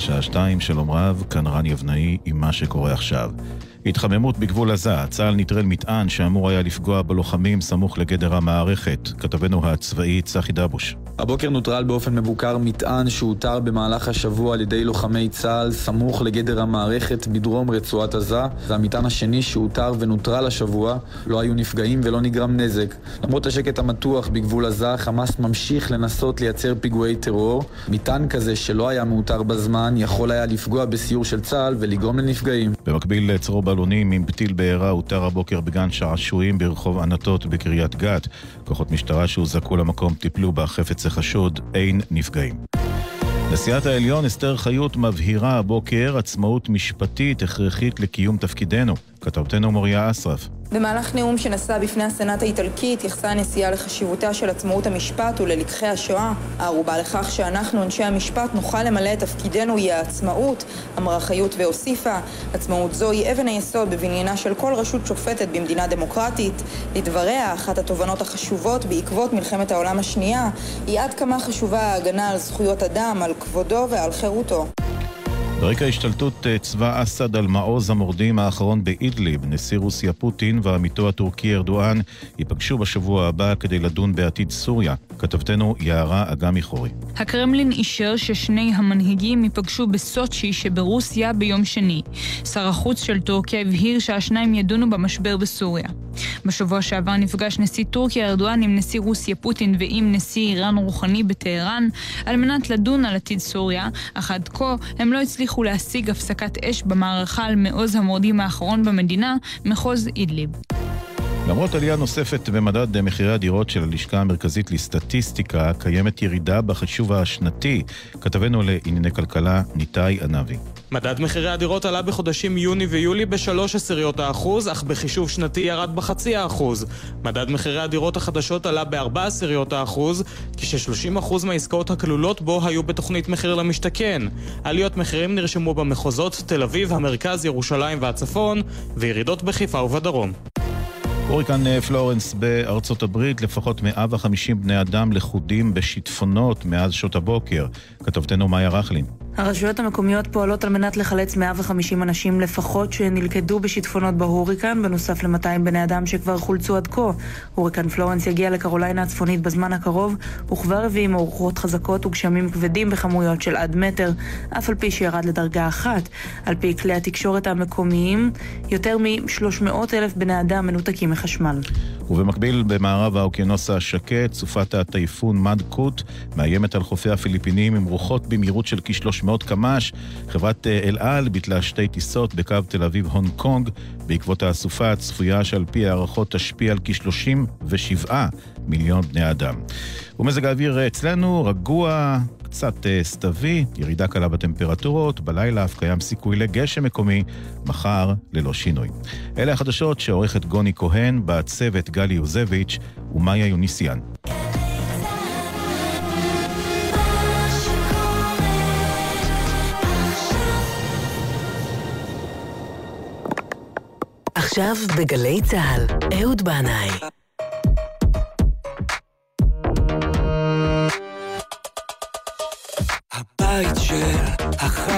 השעה שתיים, שלום רב, כאן רן יבנאי עם מה שקורה עכשיו. התחממות בגבול עזה, צה"ל נטרל מטען שאמור היה לפגוע בלוחמים סמוך לגדר המערכת. כתבנו הצבאי צחי דבוש. הבוקר נוטרל באופן מבוקר מטען שהותר במהלך השבוע על ידי לוחמי צה"ל סמוך לגדר המערכת בדרום רצועת עזה. זה המטען השני שהותר ונוטרל השבוע. לא היו נפגעים ולא נגרם נזק. למרות השקט המתוח בגבול עזה, חמאס ממשיך לנסות לייצר פיגועי טרור. מטען כזה שלא היה מאותר בזמן יכול היה לפגוע בסיור של צה"ל ולגרום לנפגעים. במקביל לצרור בלונים עם פתיל בעירה הותר הבוקר בגן שעשועים ברחוב ענתות בקריית גת. כוחות משטרה שהוזעקו למקום טיפלו בחפץ החשוד, אין נפגעים. נשיאת העליון אסתר חיות מבהירה הבוקר עצמאות משפטית הכרחית לקיום תפקידנו. כתבתנו מוריה אסרף. במהלך נאום שנשא בפני הסנאט האיטלקי התייחסה הנשיאה לחשיבותה של עצמאות המשפט וללקחי השואה. הערובה לכך שאנחנו, אנשי המשפט, נוכל למלא את תפקידנו היא העצמאות, אמרה חיות והוסיפה. עצמאות זו היא אבן היסוד בבניינה של כל רשות שופטת במדינה דמוקרטית. לדבריה, אחת התובנות החשובות בעקבות מלחמת העולם השנייה היא עד כמה חשובה ההגנה על זכויות אדם, על כבודו ועל חירותו. ברקע השתלטות אה, צבא אסד על מעוז המורדים האחרון באידליב, נשיא רוסיה פוטין ועמיתו הטורקי ארדואן ייפגשו בשבוע הבא כדי לדון בעתיד סוריה. כתבתנו יערה אגמי חורי. הקרמלין אישר ששני המנהיגים ייפגשו בסוצ'י שברוסיה ביום שני. שר החוץ של טורקיה הבהיר שהשניים ידונו במשבר בסוריה. בשבוע שעבר נפגש נשיא טורקיה ארדואן עם נשיא רוסיה פוטין ועם נשיא איראן רוחני בטהרן על מנת לדון על עתיד סוריה, אך עד כה הם לא הצליחו להשיג הפסקת אש במערכה על מעוז המורדים האחרון במדינה, מחוז אידליב. למרות עלייה נוספת במדד מחירי הדירות של הלשכה המרכזית לסטטיסטיקה, קיימת ירידה בחישוב השנתי. כתבנו לענייני כלכלה, ניתאי ענבי. מדד מחירי הדירות עלה בחודשים יוני ויולי בשלוש עשיריות האחוז, אך בחישוב שנתי ירד בחצי האחוז. מדד מחירי הדירות החדשות עלה בארבע עשיריות האחוז, כש-30% מהעסקאות הכלולות בו היו בתוכנית מחיר למשתכן. עליות מחירים נרשמו במחוזות תל אביב, המרכז, ירושלים והצפון, וירידות בחיפה ובדרום. הוריקן אה, פלורנס בארצות הברית, לפחות 150 בני אדם לכודים בשיטפונות מאז שעות הבוקר. כתבתנו מאיה רכלין. הרשויות המקומיות פועלות על מנת לחלץ 150 אנשים לפחות שנלכדו בשיטפונות בהוריקן, בנוסף ל-200 בני אדם שכבר חולצו עד כה. הוריקן פלורנס יגיע לקרוליינה הצפונית בזמן הקרוב, וכבר הביא עם ארוחות חזקות וגשמים כבדים בכמויות של עד מטר, אף על פי שירד לדרגה אחת. על פי כלי התקשורת המקומיים, יותר מ-300 אלף בני אדם מנותקים מחשמל. ובמקביל, במערב האוקיינוס השקט, סופת הטייפון מד קוט מאיימת על חופי הפיליפינים עם רוחות במהירות של כ-300 קמ"ש. חברת אה, אל על ביטלה שתי טיסות בקו תל אביב-הונג קונג בעקבות הסופה הצפויה שעל פי הערכות תשפיע על כ-37 מיליון בני אדם. ומזג האוויר אצלנו רגוע, קצת אה, סתווי, ירידה קלה בטמפרטורות, בלילה אף קיים סיכוי לגשם מקומי, מחר ללא שינוי. אלה החדשות שעורכת גוני כהן, בצוות גלי יוזביץ' ומאיה יוניסיאן. עכשיו בגלי צה"ל, אהוד בנאי.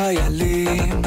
החיילים,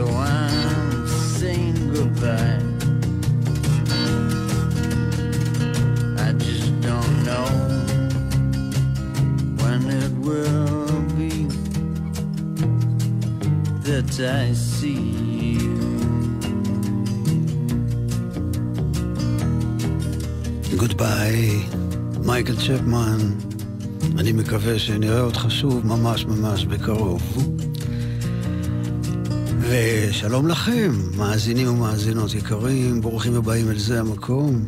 So I'm saying goodbye. I just don't know when it will be that I see you. גוד ביי, מייקל צ'פמן. אני מקווה שנראה אותך שוב ממש ממש בקרוב. ושלום לכם, מאזינים ומאזינות יקרים, ברוכים הבאים אל זה המקום.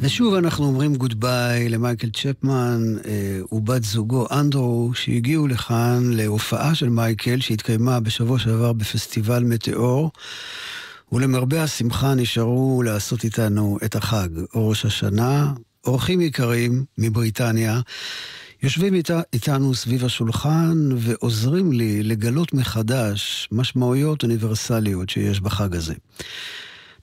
ושוב אנחנו אומרים goodbye למייקל צ'פמן אה, ובת זוגו אנדרו, שהגיעו לכאן להופעה של מייקל שהתקיימה בשבוע שעבר בפסטיבל מטאור, ולמרבה השמחה נשארו לעשות איתנו את החג, ראש השנה. אורחים יקרים מבריטניה יושבים איתה, איתנו סביב השולחן ועוזרים לי לגלות מחדש משמעויות אוניברסליות שיש בחג הזה.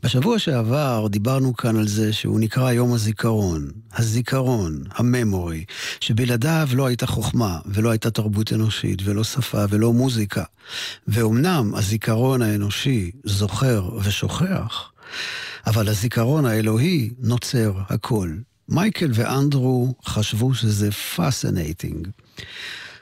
בשבוע שעבר דיברנו כאן על זה שהוא נקרא יום הזיכרון, הזיכרון, הממורי, שבלעדיו לא הייתה חוכמה, ולא הייתה תרבות אנושית, ולא שפה, ולא מוזיקה. ואומנם הזיכרון האנושי זוכר ושוכח, אבל הזיכרון האלוהי נוצר הכל. מייקל ואנדרו חשבו שזה fascinating.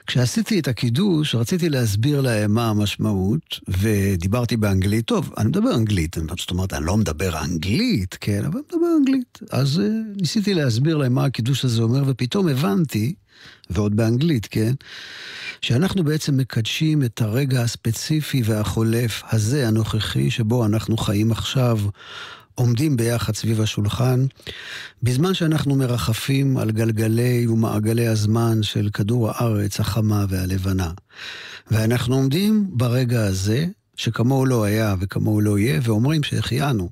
כשעשיתי את הקידוש, רציתי להסביר להם מה המשמעות, ודיברתי באנגלית. טוב, אני מדבר אנגלית, זאת אומרת, אני לא מדבר אנגלית, כן, אבל אני מדבר אנגלית. אז אה, ניסיתי להסביר להם מה הקידוש הזה אומר, ופתאום הבנתי, ועוד באנגלית, כן, שאנחנו בעצם מקדשים את הרגע הספציפי והחולף הזה, הנוכחי, שבו אנחנו חיים עכשיו. עומדים ביחד סביב השולחן, בזמן שאנחנו מרחפים על גלגלי ומעגלי הזמן של כדור הארץ החמה והלבנה. ואנחנו עומדים ברגע הזה, שכמוהו לא היה וכמוהו לא יהיה, ואומרים שהחיינו,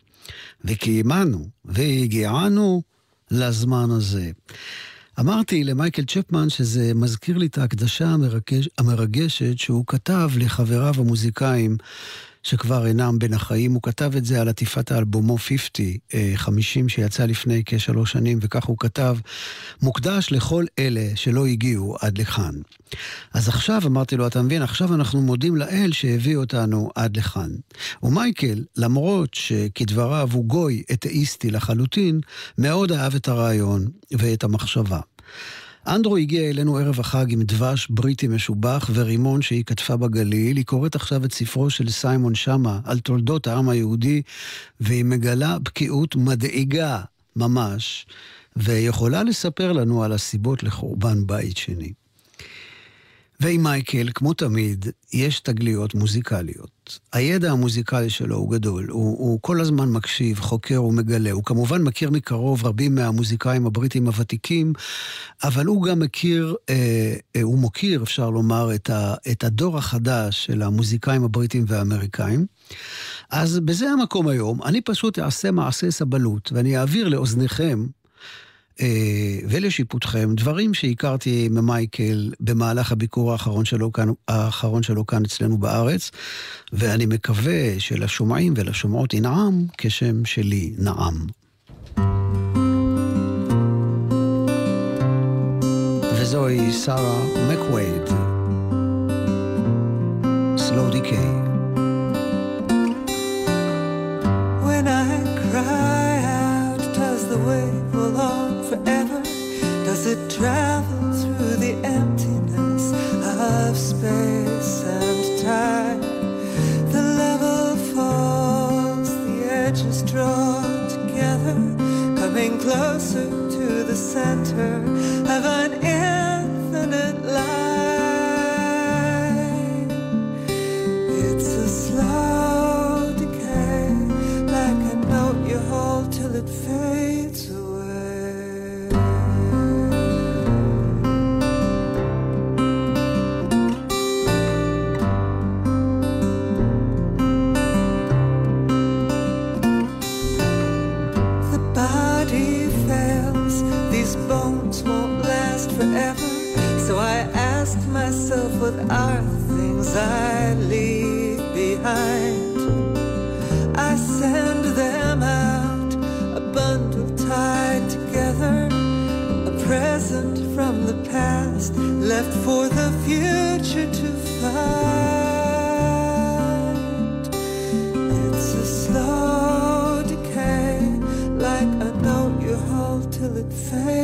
וקיימנו, והגיענו לזמן הזה. אמרתי למייקל צ'פמן שזה מזכיר לי את ההקדשה המרגש, המרגשת שהוא כתב לחבריו המוזיקאים שכבר אינם בין החיים. הוא כתב את זה על עטיפת האלבומו 50, 50 שיצא לפני כשלוש שנים, וכך הוא כתב, מוקדש לכל אלה שלא הגיעו עד לכאן. אז עכשיו אמרתי לו, אתה מבין, עכשיו אנחנו מודים לאל שהביא אותנו עד לכאן. ומייקל, למרות שכדבריו הוא גוי אתאיסטי לחלוטין, מאוד אהב את הרעיון ואת המחשבה. אנדרו הגיע אלינו ערב החג עם דבש בריטי משובח ורימון שהיא כתבה בגליל. היא קוראת עכשיו את ספרו של סיימון שמה על תולדות העם היהודי, והיא מגלה בקיאות מדאיגה ממש, ויכולה לספר לנו על הסיבות לחורבן בית שני. ועם מייקל, כמו תמיד, יש תגליות מוזיקליות. הידע המוזיקלי שלו הוא גדול, הוא, הוא כל הזמן מקשיב, חוקר ומגלה. הוא כמובן מכיר מקרוב רבים מהמוזיקאים הבריטים הוותיקים, אבל הוא גם מכיר, אה, אה, הוא מוקיר, אפשר לומר, את, ה, את הדור החדש של המוזיקאים הבריטים והאמריקאים. אז בזה המקום היום, אני פשוט אעשה מעשה סבלות, ואני אעביר לאוזניכם ולשיפוטכם, דברים שהכרתי ממייקל במהלך הביקור האחרון שלו כאן, האחרון שלו כאן אצלנו בארץ, ואני מקווה שלשומעים ולשומעות ינעם כשם שלי נעם. וזוהי שרה מקווייד, סלו דיקיי. I leave behind? I send them out, a bundle tied together, a present from the past, left for the future to find. It's a slow decay, like a note you hold till it fades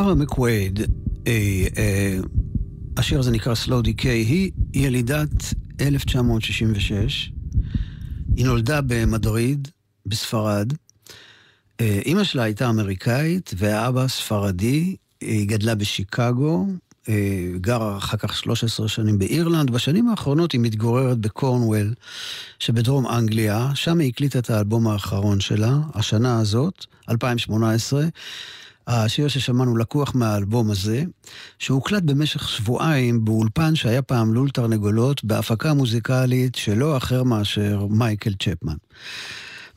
שרה מקווייד, אה, אה, השיר הזה נקרא Slow Decay, היא ילידת 1966. היא נולדה במדריד, בספרד. אה, אימא שלה הייתה אמריקאית והאבא ספרדי. היא גדלה בשיקגו, אה, גרה אחר כך 13 שנים באירלנד. בשנים האחרונות היא מתגוררת בקורנוול שבדרום אנגליה. שם היא הקליטה את האלבום האחרון שלה, השנה הזאת, 2018. השיר ששמענו לקוח מהאלבום הזה, שהוקלט במשך שבועיים באולפן שהיה פעם לול תרנגולות, בהפקה מוזיקלית שלא אחר מאשר מייקל צ'פמן.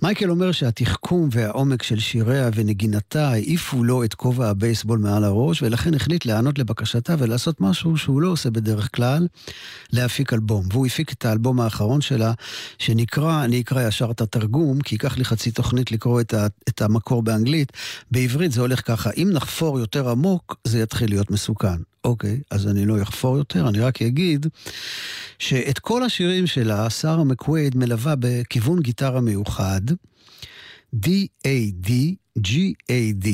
מייקל אומר שהתחכום והעומק של שיריה ונגינתה העיפו לו את כובע הבייסבול מעל הראש, ולכן החליט להיענות לבקשתה ולעשות משהו שהוא לא עושה בדרך כלל, להפיק אלבום. והוא הפיק את האלבום האחרון שלה, שנקרא, אני אקרא ישר את התרגום, כי ייקח לי חצי תוכנית לקרוא את, ה, את המקור באנגלית. בעברית זה הולך ככה, אם נחפור יותר עמוק, זה יתחיל להיות מסוכן. אוקיי, אז אני לא אחפור יותר, אני רק אגיד שאת כל השירים שלה, שרה מקווייד מלווה בכיוון גיטרה מיוחד, D-A-D, G-A-D.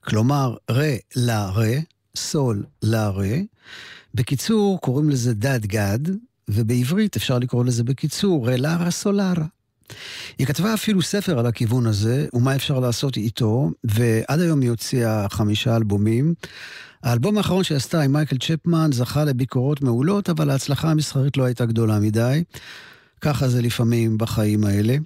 כלומר, רה, לה, רה, סול, לה, רה. בקיצור, קוראים לזה דד גד, ובעברית אפשר לקרוא לזה בקיצור, רה, לה, רה, סולרה. היא כתבה אפילו ספר על הכיוון הזה, ומה אפשר לעשות איתו, ועד היום היא הוציאה חמישה אלבומים. האלבום האחרון שעשתה עם מייקל צ'פמן זכה לביקורות מעולות, אבל ההצלחה המסחרית לא הייתה גדולה מדי. ככה זה לפעמים בחיים האלה.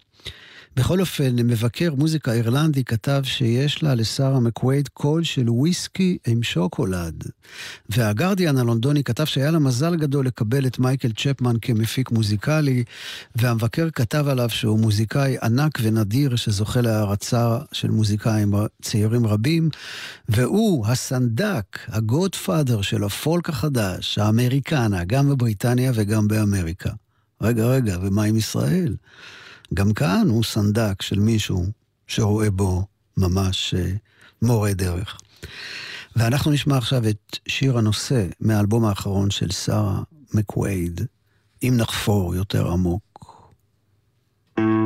בכל אופן, מבקר מוזיקה אירלנדי כתב שיש לה, לשרה מקווייד, קול של וויסקי עם שוקולד. והגרדיאן הלונדוני כתב שהיה לה מזל גדול לקבל את מייקל צ'פמן כמפיק מוזיקלי, והמבקר כתב עליו שהוא מוזיקאי ענק ונדיר שזוכה להערצה של מוזיקאים צעירים רבים, והוא הסנדק, הגודפאדר של הפולק החדש, האמריקנה, גם בבריטניה וגם באמריקה. רגע, רגע, ומה עם ישראל? גם כאן הוא סנדק של מישהו שרואה בו ממש uh, מורה דרך. ואנחנו נשמע עכשיו את שיר הנושא מהאלבום האחרון של שרה מקווייד, אם נחפור יותר עמוק. laughing,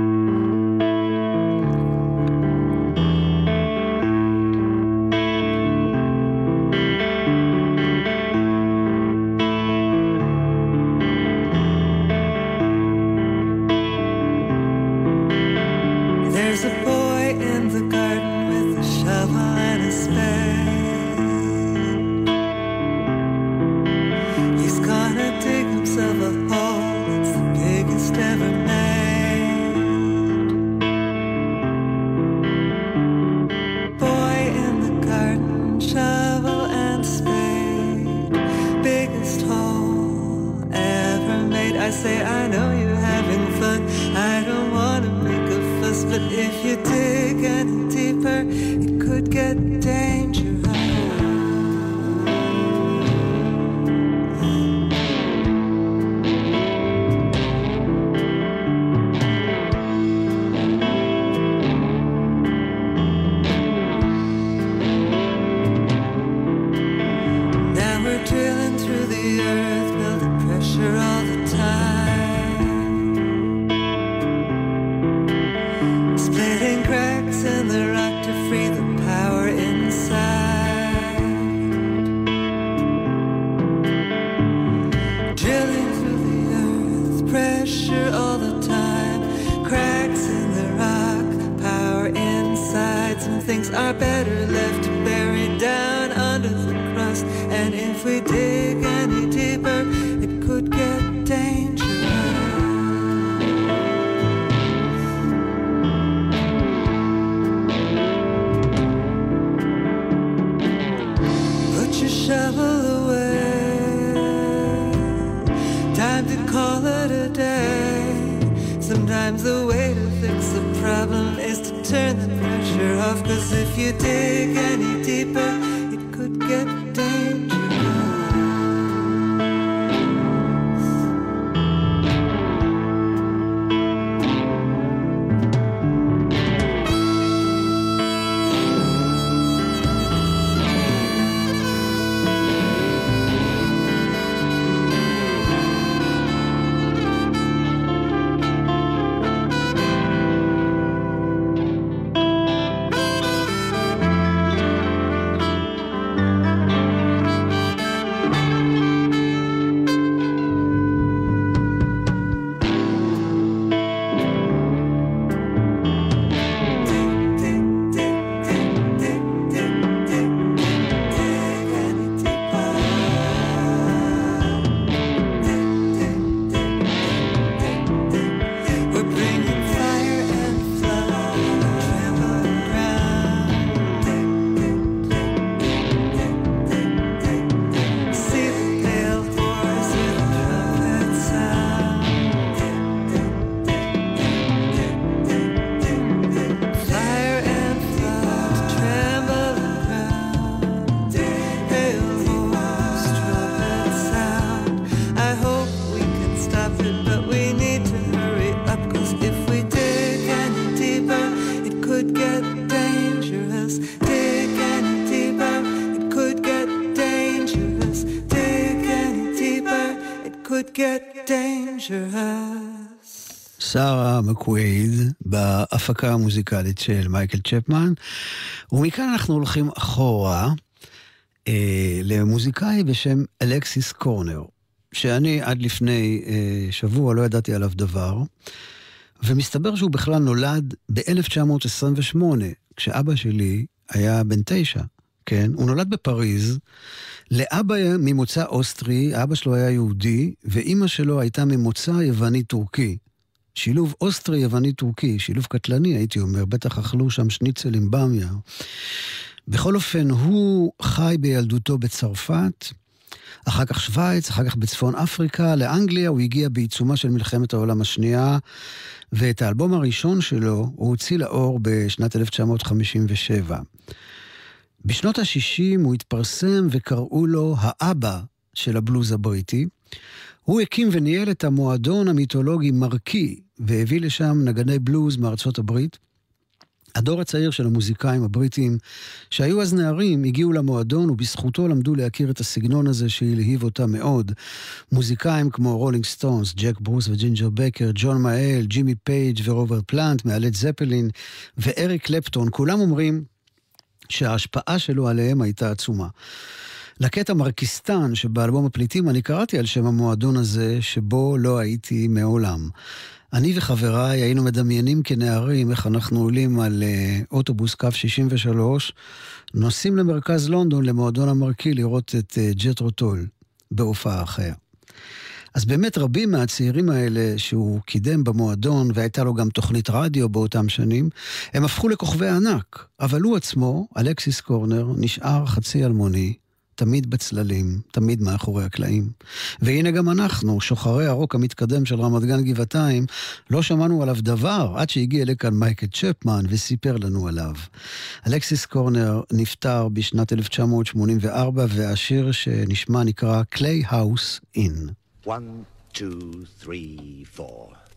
שרה מקווייד בהפקה המוזיקלית של מייקל צ'פמן, ומכאן אנחנו הולכים אחורה אה, למוזיקאי בשם אלכסיס קורנר, שאני עד לפני אה, שבוע לא ידעתי עליו דבר, ומסתבר שהוא בכלל נולד ב-1928, כשאבא שלי היה בן תשע, כן? הוא נולד בפריז, לאבא ממוצא אוסטרי, אבא שלו היה יהודי, ואימא שלו הייתה ממוצא יווני-טורקי. שילוב אוסטרי-יווני-טורקי, שילוב קטלני הייתי אומר, בטח אכלו שם שניצל עם במיה. בכל אופן, הוא חי בילדותו בצרפת, אחר כך שווייץ, אחר כך בצפון אפריקה, לאנגליה, הוא הגיע בעיצומה של מלחמת העולם השנייה, ואת האלבום הראשון שלו הוא הוציא לאור בשנת 1957. בשנות ה-60 הוא התפרסם וקראו לו האבא של הבלוז הבריטי. הוא הקים וניהל את המועדון המיתולוגי מרקי, והביא לשם נגני בלוז מארצות הברית. הדור הצעיר של המוזיקאים הבריטים, שהיו אז נערים, הגיעו למועדון ובזכותו למדו להכיר את הסגנון הזה שהלהיב אותם מאוד. מוזיקאים כמו רולינג סטונס, ג'ק ברוס וג'ינג'ר בקר, ג'ון מאייל, ג'ימי פייג' ורוברט פלנט מהלד זפלין ואריק קלפטון, כולם אומרים שההשפעה שלו עליהם הייתה עצומה. לקטע מרקיסטן שבאלבום הפליטים אני קראתי על שם המועדון הזה שבו לא הייתי מעולם. אני וחבריי היינו מדמיינים כנערים איך אנחנו עולים על uh, אוטובוס קו 63, נוסעים למרכז לונדון למועדון המרקי לראות את uh, ג'ט רוטול בהופעה אחרת. אז באמת רבים מהצעירים האלה שהוא קידם במועדון, והייתה לו גם תוכנית רדיו באותם שנים, הם הפכו לכוכבי ענק. אבל הוא עצמו, אלכסיס קורנר, נשאר חצי אלמוני, תמיד בצללים, תמיד מאחורי הקלעים. והנה גם אנחנו, שוחרי הרוק המתקדם של רמת גן גבעתיים, לא שמענו עליו דבר עד שהגיע לכאן מייקל צ'פמן וסיפר לנו עליו. אלכסיס קורנר נפטר בשנת 1984, והשיר שנשמע נקרא Clay House In. One, two, three, four.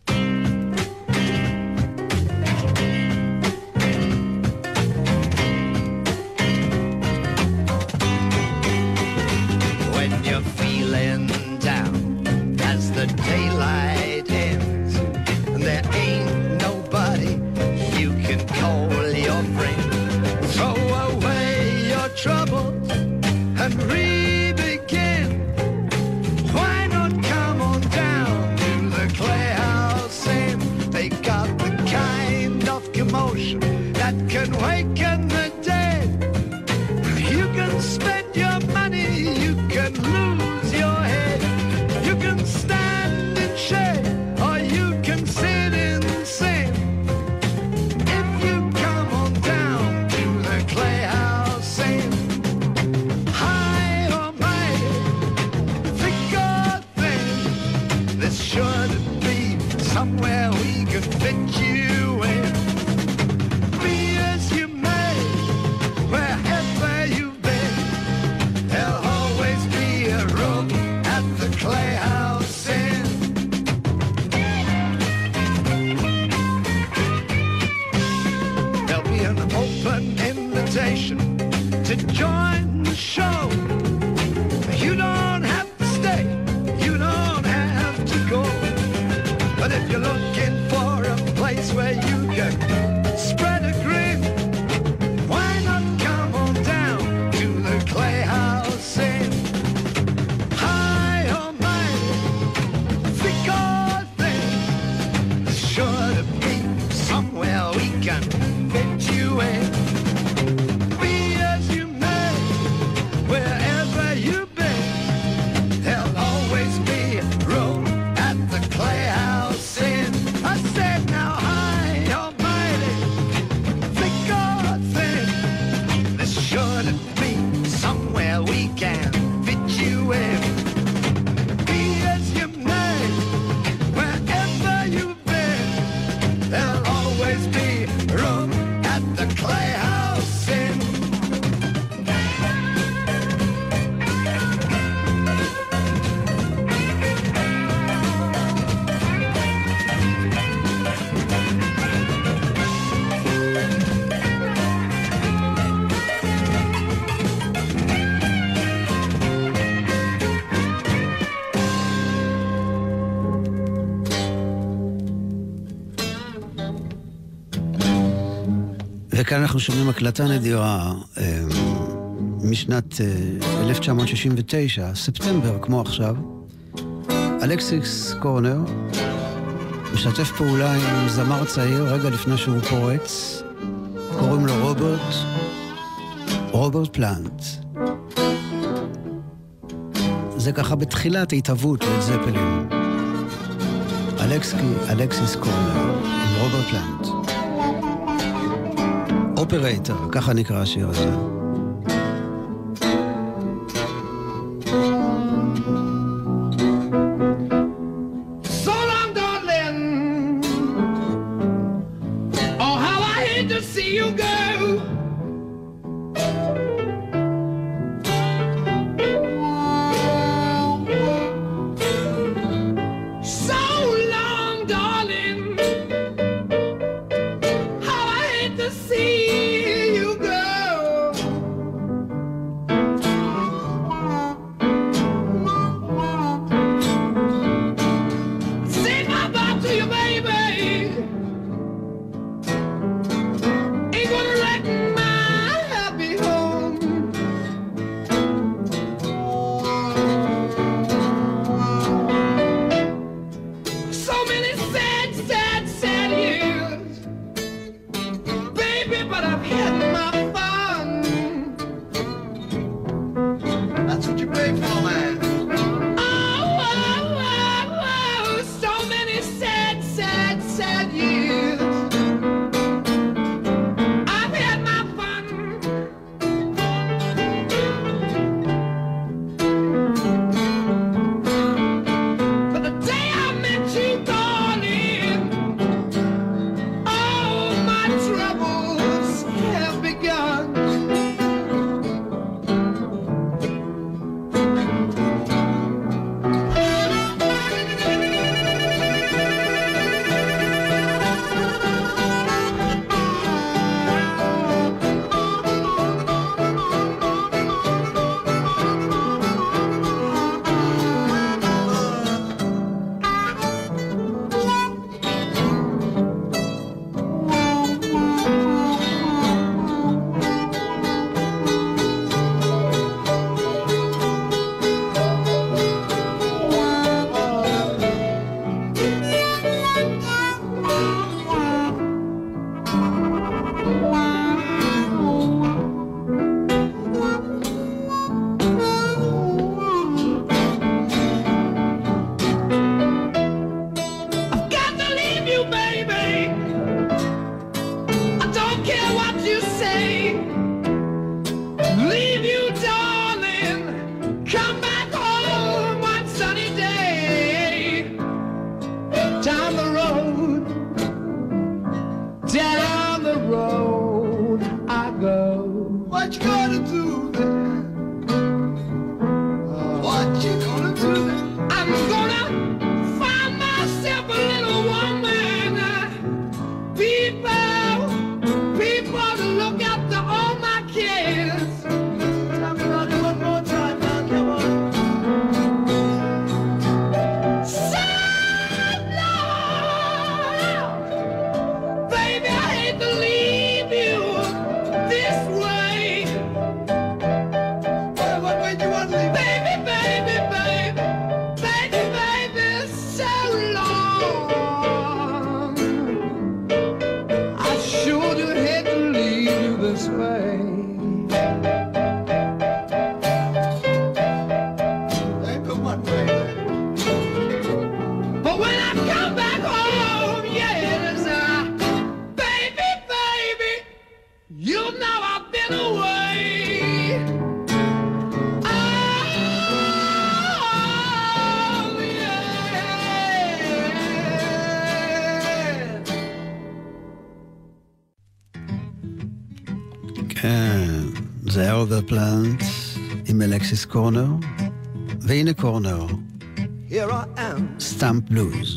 כאן אנחנו שומעים הקלטה נדירה אה, אה, משנת אה, 1969, ספטמבר, כמו עכשיו. אלכסיס קורנר משתף פעולה עם זמר צעיר רגע לפני שהוא פורץ, קוראים לו רוברט, רוברט פלנט. זה ככה בתחילת התהוות לזפלין. זפלין. אלכסיס קורנר, עם רוברט פלנט. אופרטור, ככה נקרא השיר הזה.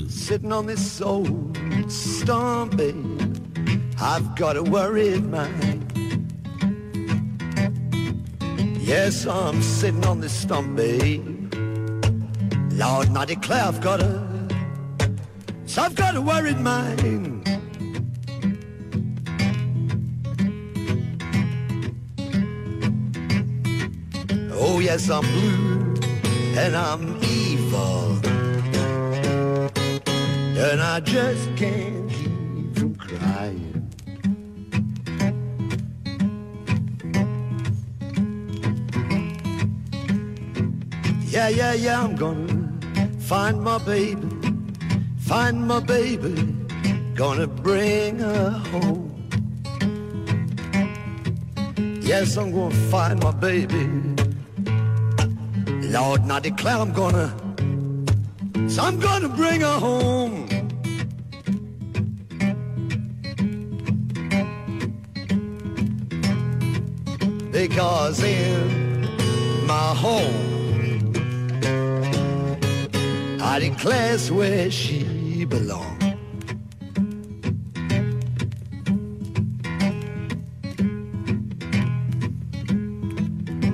sitting on this old stump, I've got a worried mind. Yes, I'm sitting on this stump, Lord, and I declare I've got a, so I've got a worried mind. Oh yes, I'm blue and I'm And I just can't keep from crying. Yeah, yeah, yeah, I'm gonna find my baby, find my baby, gonna bring her home. Yes, I'm gonna find my baby. Lord, and I declare I'm gonna, so I'm gonna bring her home. Because in my home, I declare it's where she belongs.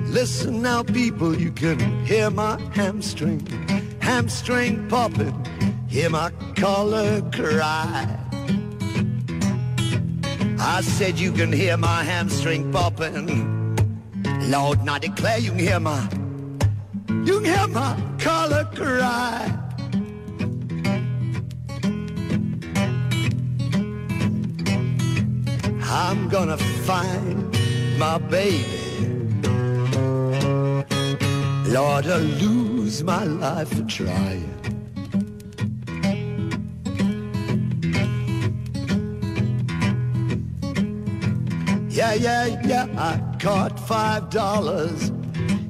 Listen now, people, you can hear my hamstring, hamstring popping, hear my collar cry. I said you can hear my hamstring popping. Lord, I declare you can hear my, you can hear my color cry. I'm gonna find my baby. Lord, I'll lose my life trying. Yeah, yeah, yeah, I caught five dollars,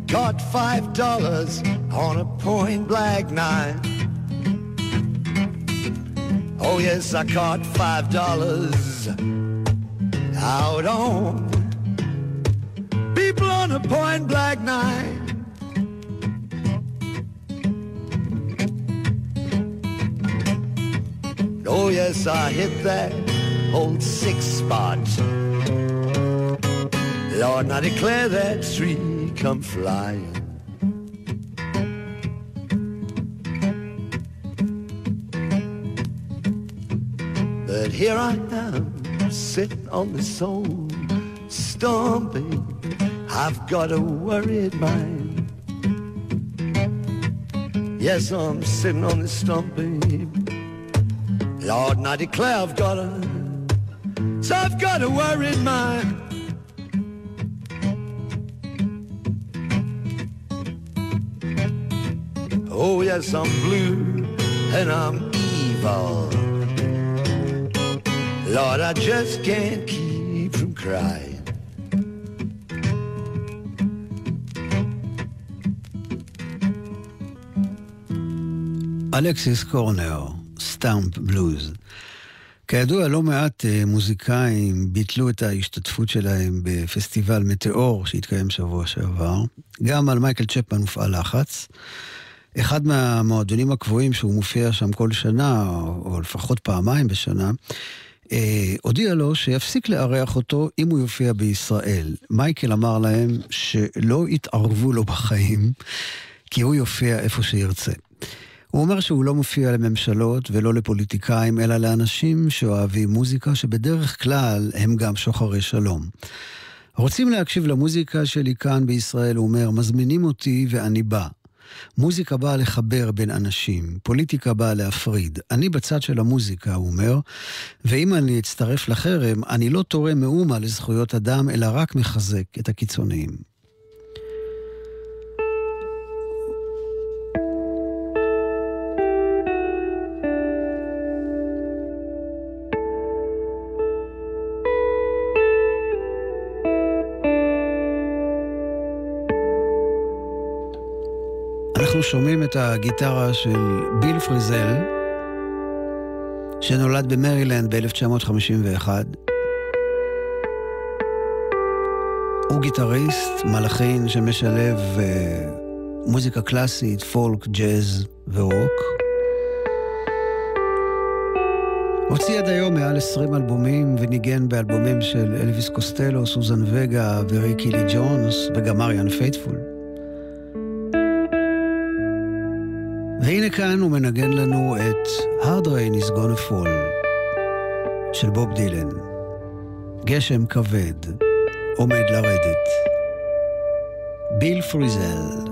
caught five dollars on a point blank night. Oh yes, I caught five dollars out on people on a point blank night. Oh yes, I hit that old six spot. Lord, I declare that tree come flying. But here I am, sitting on this old stumpy. I've got a worried mind. Yes, I'm sitting on this stumpy. Lord, and I declare I've got a, so I've got a worried mind. Oh, yes, I'm blue and I'm evil. Lord, I just can't keep from crying. אלכסיס קורנר, סטאמפ בלוז. כידוע, לא מעט אה, מוזיקאים ביטלו את ההשתתפות שלהם בפסטיבל מטאור שהתקיים שבוע שעבר. גם על מייקל צ'פמן הופעל לחץ. אחד מהמועדונים הקבועים שהוא מופיע שם כל שנה, או לפחות פעמיים בשנה, אה, הודיע לו שיפסיק לארח אותו אם הוא יופיע בישראל. מייקל אמר להם שלא יתערבו לו בחיים, כי הוא יופיע איפה שירצה. הוא אומר שהוא לא מופיע לממשלות ולא לפוליטיקאים, אלא לאנשים שאוהבים מוזיקה, שבדרך כלל הם גם שוחרי שלום. רוצים להקשיב למוזיקה שלי כאן בישראל, הוא אומר, מזמינים אותי ואני בא. מוזיקה באה לחבר בין אנשים, פוליטיקה באה להפריד. אני בצד של המוזיקה, הוא אומר, ואם אני אצטרף לחרם, אני לא תורם מאומה לזכויות אדם, אלא רק מחזק את הקיצוניים. שומעים את הגיטרה של ביל פריזל, שנולד במרילנד ב-1951. הוא גיטריסט, מלחין שמשלב אה, מוזיקה קלאסית, פולק, ג'אז ורוק. הוציא עד היום מעל 20 אלבומים וניגן באלבומים של אלוויס קוסטלו, סוזן וגה וריקי לי ג'ונס וגם מריאן פייטפול. והנה כאן הוא מנגן לנו את Hard Rain is Gonna Fall של בוב דילן. גשם כבד עומד לרדת. ביל פריזל.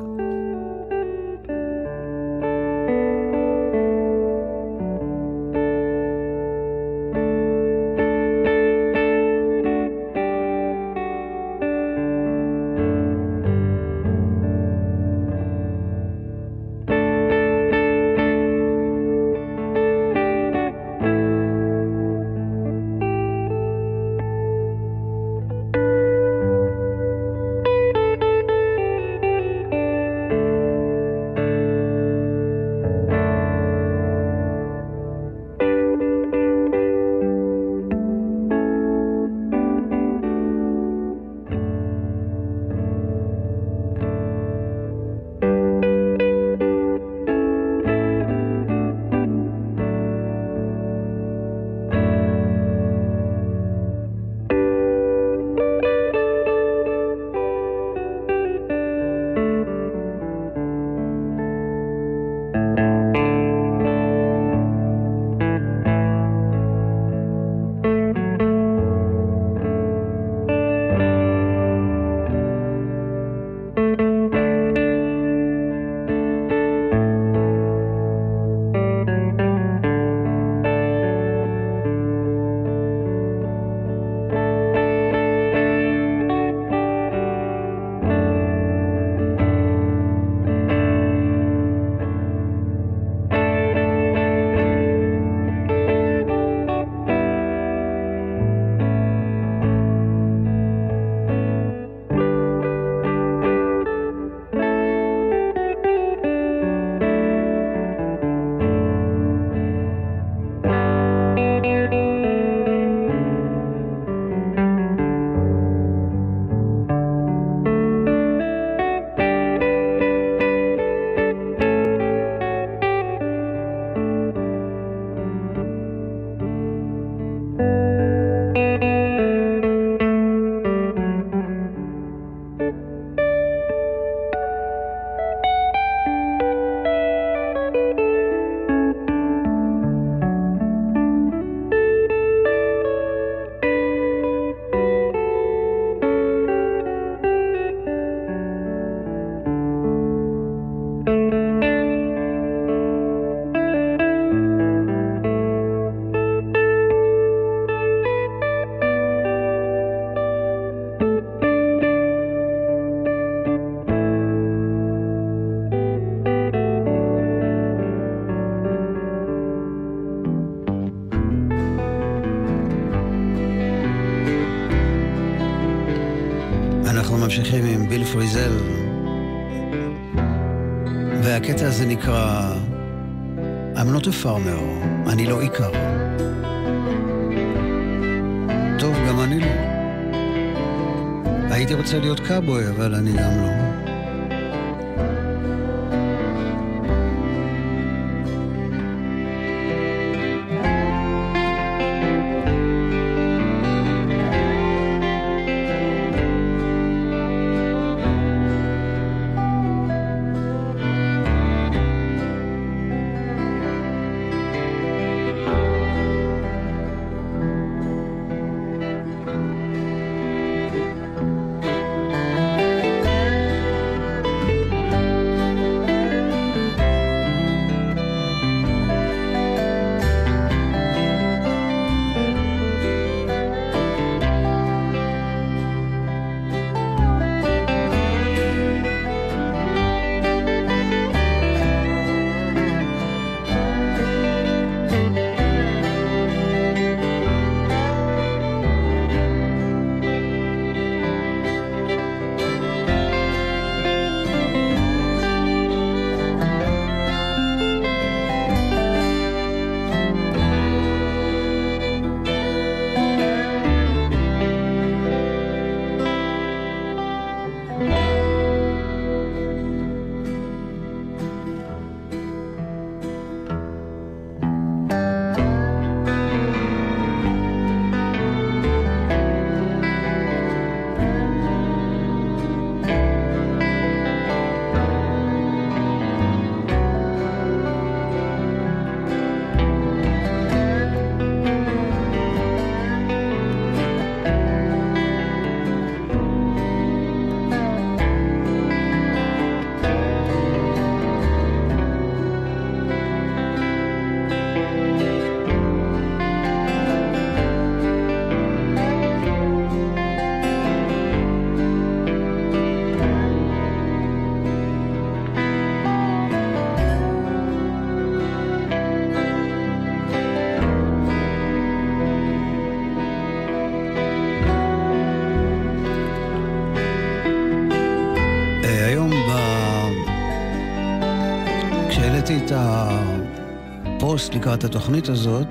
לקראת התוכנית הזאת,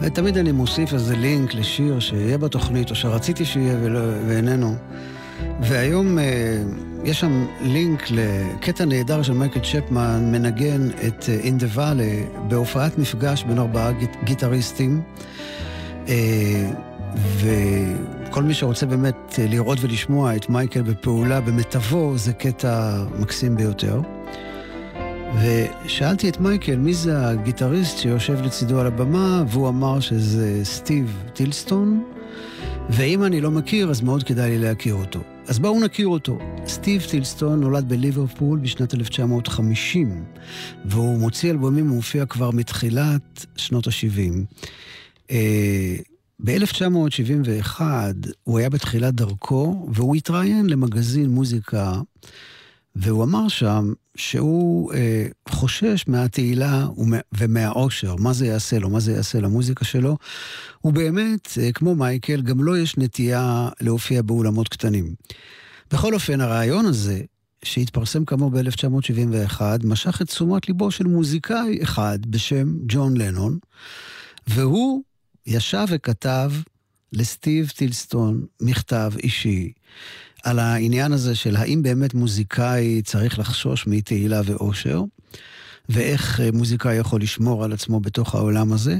ותמיד אני מוסיף איזה לינק לשיר שיהיה בתוכנית, או שרציתי שיהיה ולא, ואיננו. והיום אה, יש שם לינק לקטע נהדר של מייקל צ'פמן, מנגן את אה, In the Valley בהופעת מפגש בין ארבעה גיט, גיטריסטים. אה, וכל מי שרוצה באמת אה, לראות ולשמוע את מייקל בפעולה במיטבו, זה קטע מקסים ביותר. ושאלתי את מייקל מי זה הגיטריסט שיושב לצידו על הבמה, והוא אמר שזה סטיב טילסטון, ואם אני לא מכיר, אז מאוד כדאי לי להכיר אותו. אז בואו נכיר אותו. סטיב טילסטון נולד בליברפול בשנת 1950, והוא מוציא אלבומים, הוא מופיע כבר מתחילת שנות ה-70. ב-1971 הוא היה בתחילת דרכו, והוא התראיין למגזין מוזיקה, והוא אמר שם שהוא אה, חושש מהתהילה ומה, ומהאושר, מה זה יעשה לו, מה זה יעשה למוזיקה שלו. הוא באמת, אה, כמו מייקל, גם לו לא יש נטייה להופיע באולמות קטנים. בכל אופן, הרעיון הזה, שהתפרסם כאמור ב-1971, משך את תשומת ליבו של מוזיקאי אחד בשם ג'ון לנון, והוא ישב וכתב לסטיב טילסטון מכתב אישי על העניין הזה של האם באמת מוזיקאי צריך לחשוש מתהילה ואושר, ואיך אה, מוזיקאי יכול לשמור על עצמו בתוך העולם הזה,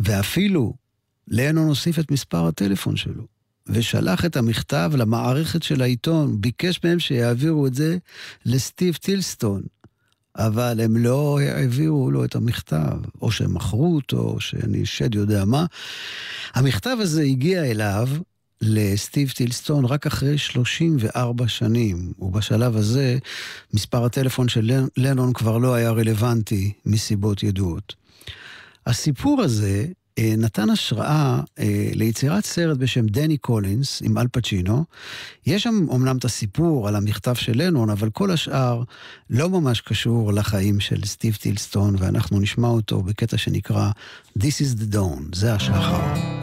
ואפילו לנון הוסיף את מספר הטלפון שלו, ושלח את המכתב למערכת של העיתון, ביקש מהם שיעבירו את זה לסטיב טילסטון, אבל הם לא העבירו לו את המכתב, או שהם מכרו אותו, או שאני שד יודע מה. המכתב הזה הגיע אליו, לסטיב טילסטון, רק אחרי 34 שנים, ובשלב הזה מספר הטלפון של לנון כבר לא היה רלוונטי מסיבות ידועות. הסיפור הזה אה, נתן השראה אה, ליצירת סרט בשם דני קולינס עם אל פצ'ינו. יש שם אומנם את הסיפור על המכתב של לנון, אבל כל השאר לא ממש קשור לחיים של סטיב טילסטון, ואנחנו נשמע אותו בקטע שנקרא This is the Dawn, זה השחר.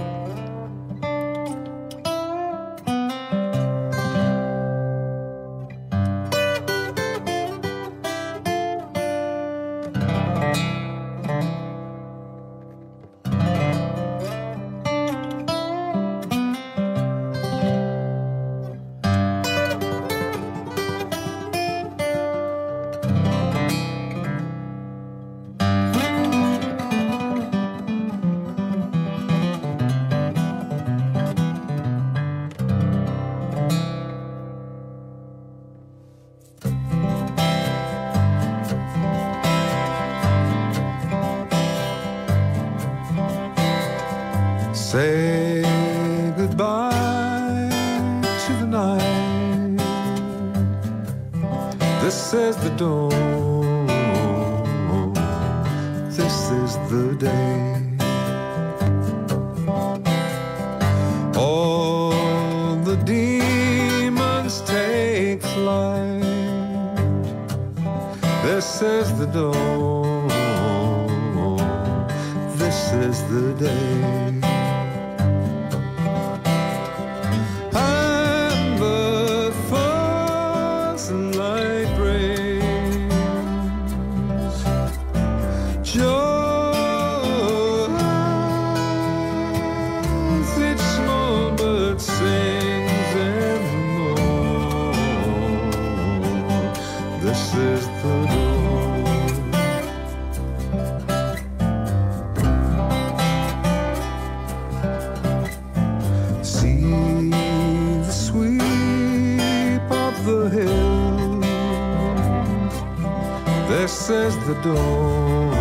Is the dawn.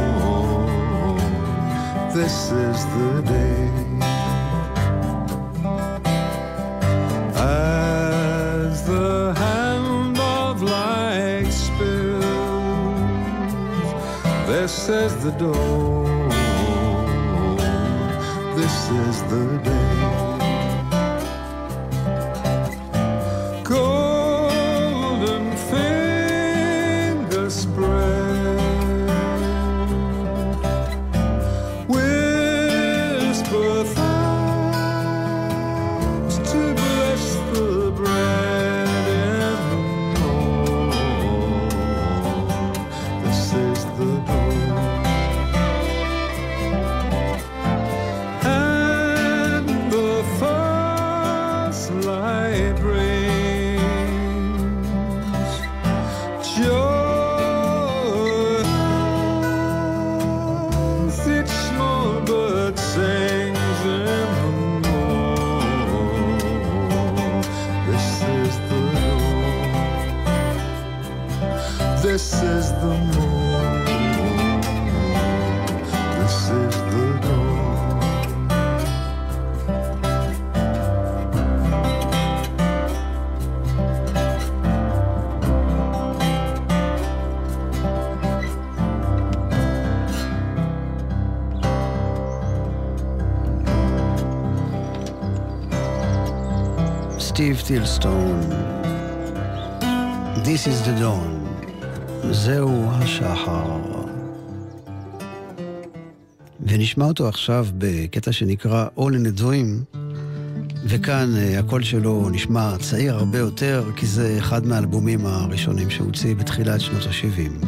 This is the day. As the hand of light spills, this is the dawn. This is the day. סטיב טילסטון, This is the dawn, זהו השחר. ונשמע אותו עכשיו בקטע שנקרא All in a Dream, וכאן אה, הקול שלו נשמע צעיר הרבה יותר, כי זה אחד מהאלבומים הראשונים שהוציא בתחילת שנות ה-70.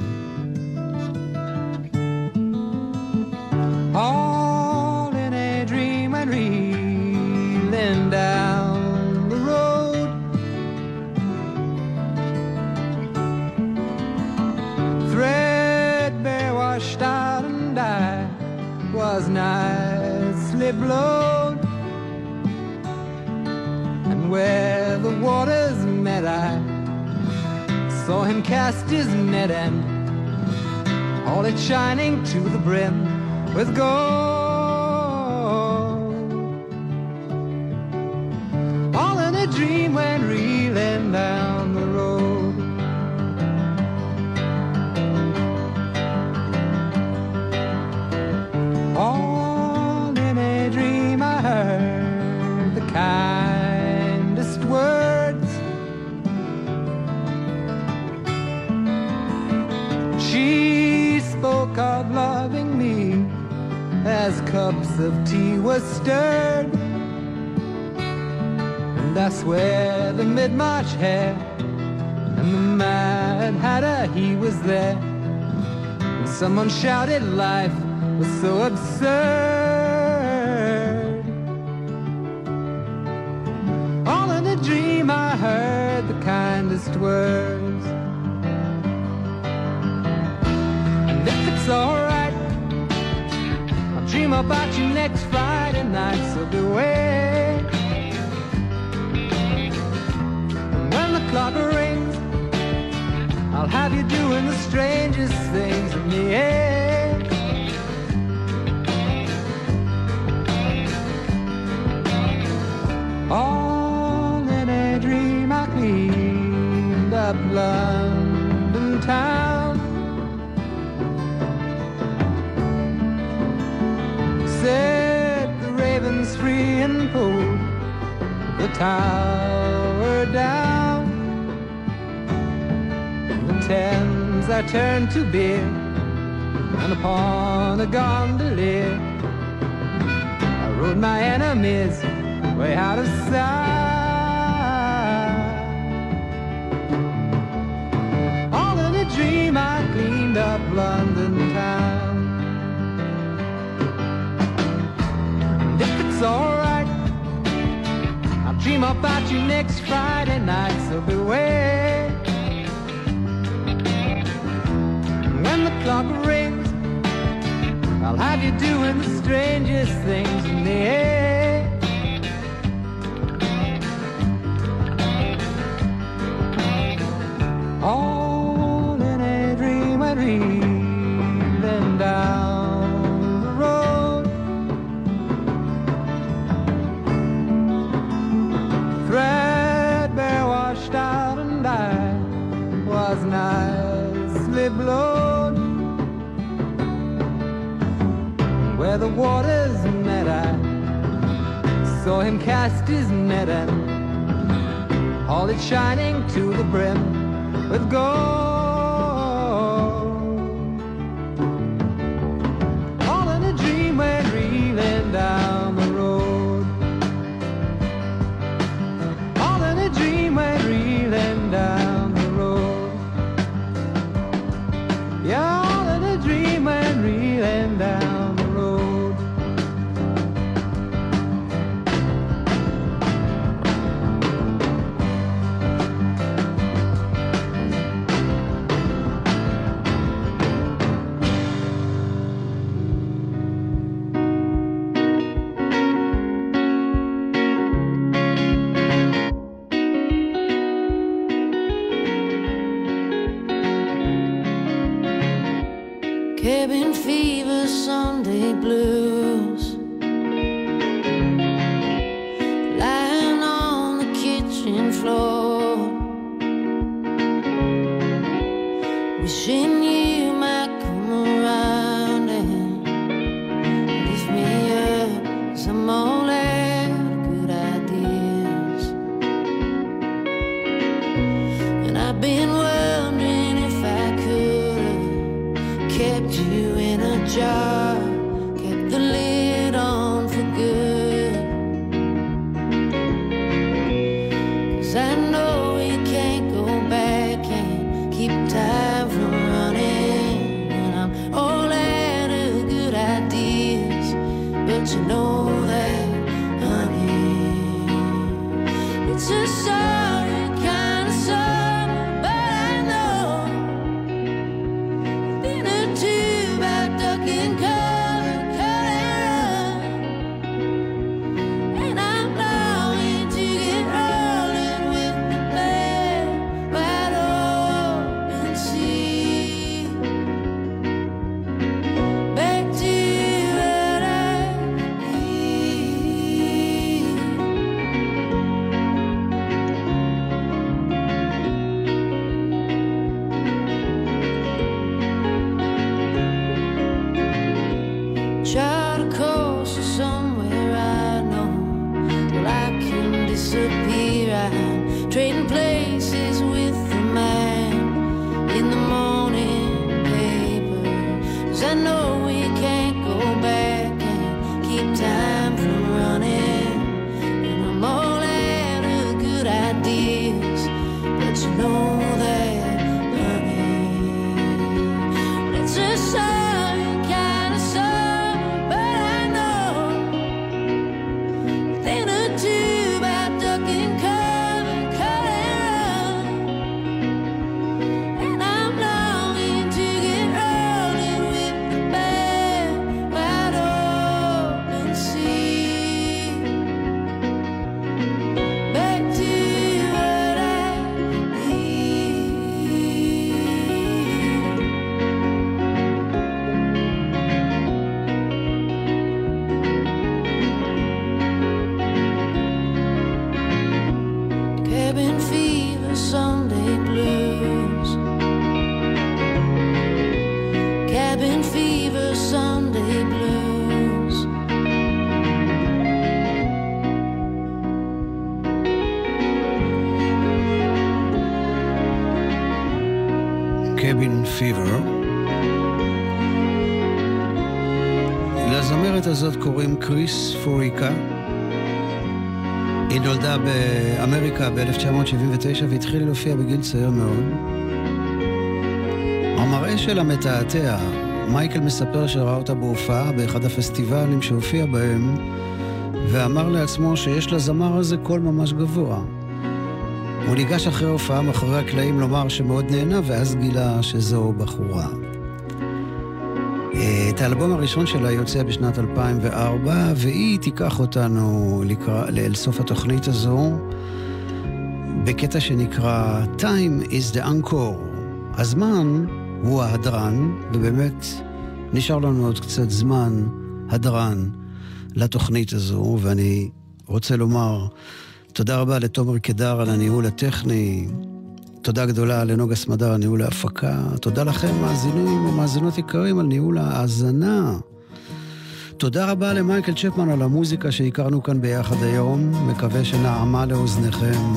Dream about you next Friday night, so beware. And when the clock rings, I'll have you doing the strangest things in the air. All in a dream I cleaned up London town. And pulled the tower down. The Thames I turned to beer, and upon a gondolier I rode my enemies way out of sight. All in a dream I cleaned up London dream about you next Friday night, so beware. When the clock rings, I'll have you doing the strangest things in the air. Saw him cast his net and all it shining to the brim with gold. קבין פיבר. לזמרת הזאת קוראים קריס פוריקה. היא נולדה באמריקה ב-1979 והתחילה להופיע בגיל צעיר מאוד. המראה שלה מתעתע. מייקל מספר שראה אותה בהופעה באחד הפסטיבלים שהופיע בהם, ואמר לעצמו שיש לזמר הזה קול ממש גבוה. הוא ניגש אחרי ההופעה מאחורי הקלעים לומר שמאוד נהנה, ואז גילה שזו בחורה. אה, את האלבום הראשון שלה יוצא בשנת 2004, והיא תיקח אותנו לקרא, אל סוף התוכנית הזו בקטע שנקרא Time is the Encore. הזמן הוא ההדרן, ובאמת נשאר לנו עוד קצת זמן הדרן לתוכנית הזו, ואני רוצה לומר תודה רבה לתומר קדר על הניהול הטכני. תודה גדולה לנוגה סמדר על ניהול ההפקה. תודה לכם, מאזינים ומאזינות יקרים, על ניהול ההאזנה. תודה רבה למייקל צ'פמן על המוזיקה שהכרנו כאן ביחד היום. מקווה שנעמה לאוזניכם.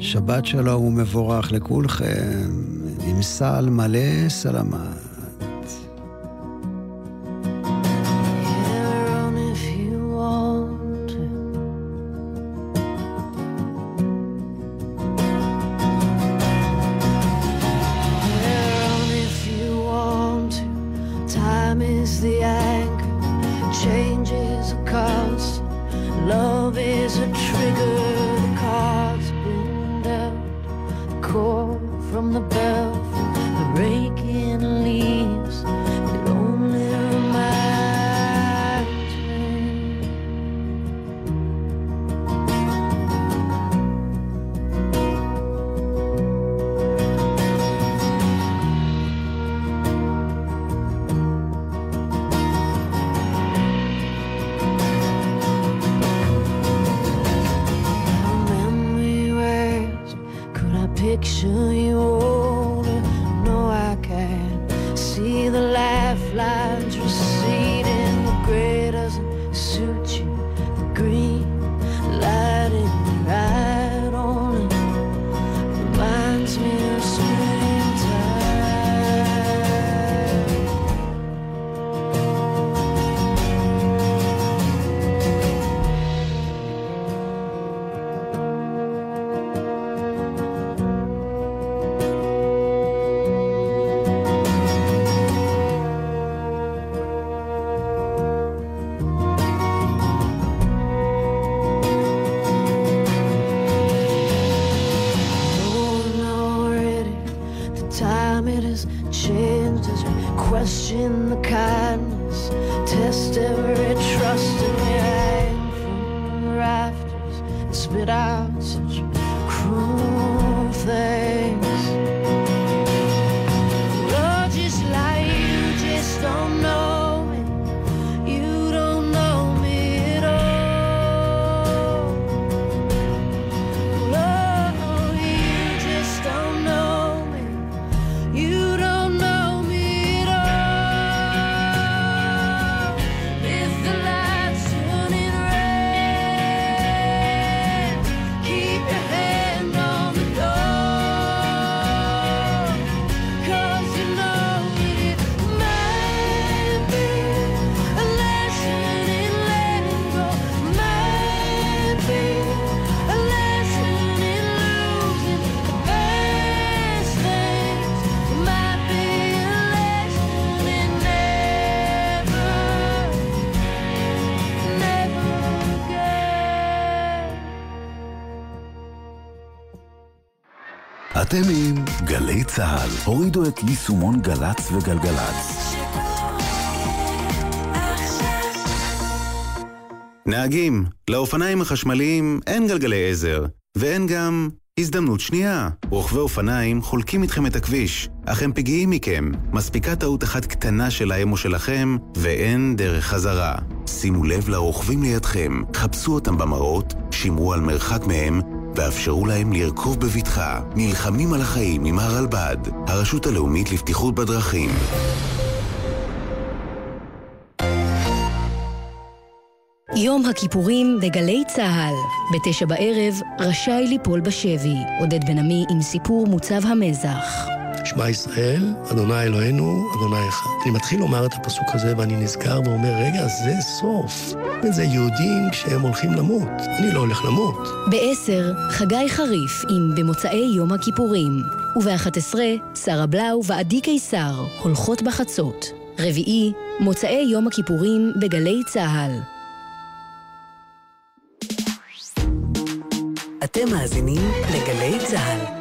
שבת שלום ומבורך לכולכם, עם סל מלא סלמת. אתם עם גלי צה"ל. הורידו את יישומון גל"צ וגלגלצ. נהגים, לאופניים החשמליים אין גלגלי עזר, ואין גם הזדמנות שנייה. רוכבי אופניים חולקים איתכם את הכביש, אך הם פגיעים מכם. מספיקה טעות אחת קטנה שלהם או שלכם, ואין דרך חזרה. שימו לב לרוכבים לידכם, חפשו אותם במראות, שמרו על מרחק מהם, ואפשרו להם לרכוב בבטחה. נלחמים על החיים עם הרלב"ד, הרשות הלאומית לבטיחות בדרכים. יום הכיפורים בגלי צה"ל. בתשע בערב, רשאי ליפול בשבי. עודד בן עמי עם סיפור מוצב המזח. שמע ישראל, אדוני אלוהינו, אדוני אחד. אני מתחיל לומר את הפסוק הזה ואני נזכר ואומר, רגע, זה סוף. זה יהודים כשהם הולכים למות. אני לא הולך למות. בעשר, חגי חריף עם במוצאי יום הכיפורים. וב-11, שרה בלאו ועדי קיסר, הולכות בחצות. רביעי, מוצאי יום הכיפורים בגלי צה"ל. אתם מאזינים לגלי צה"ל.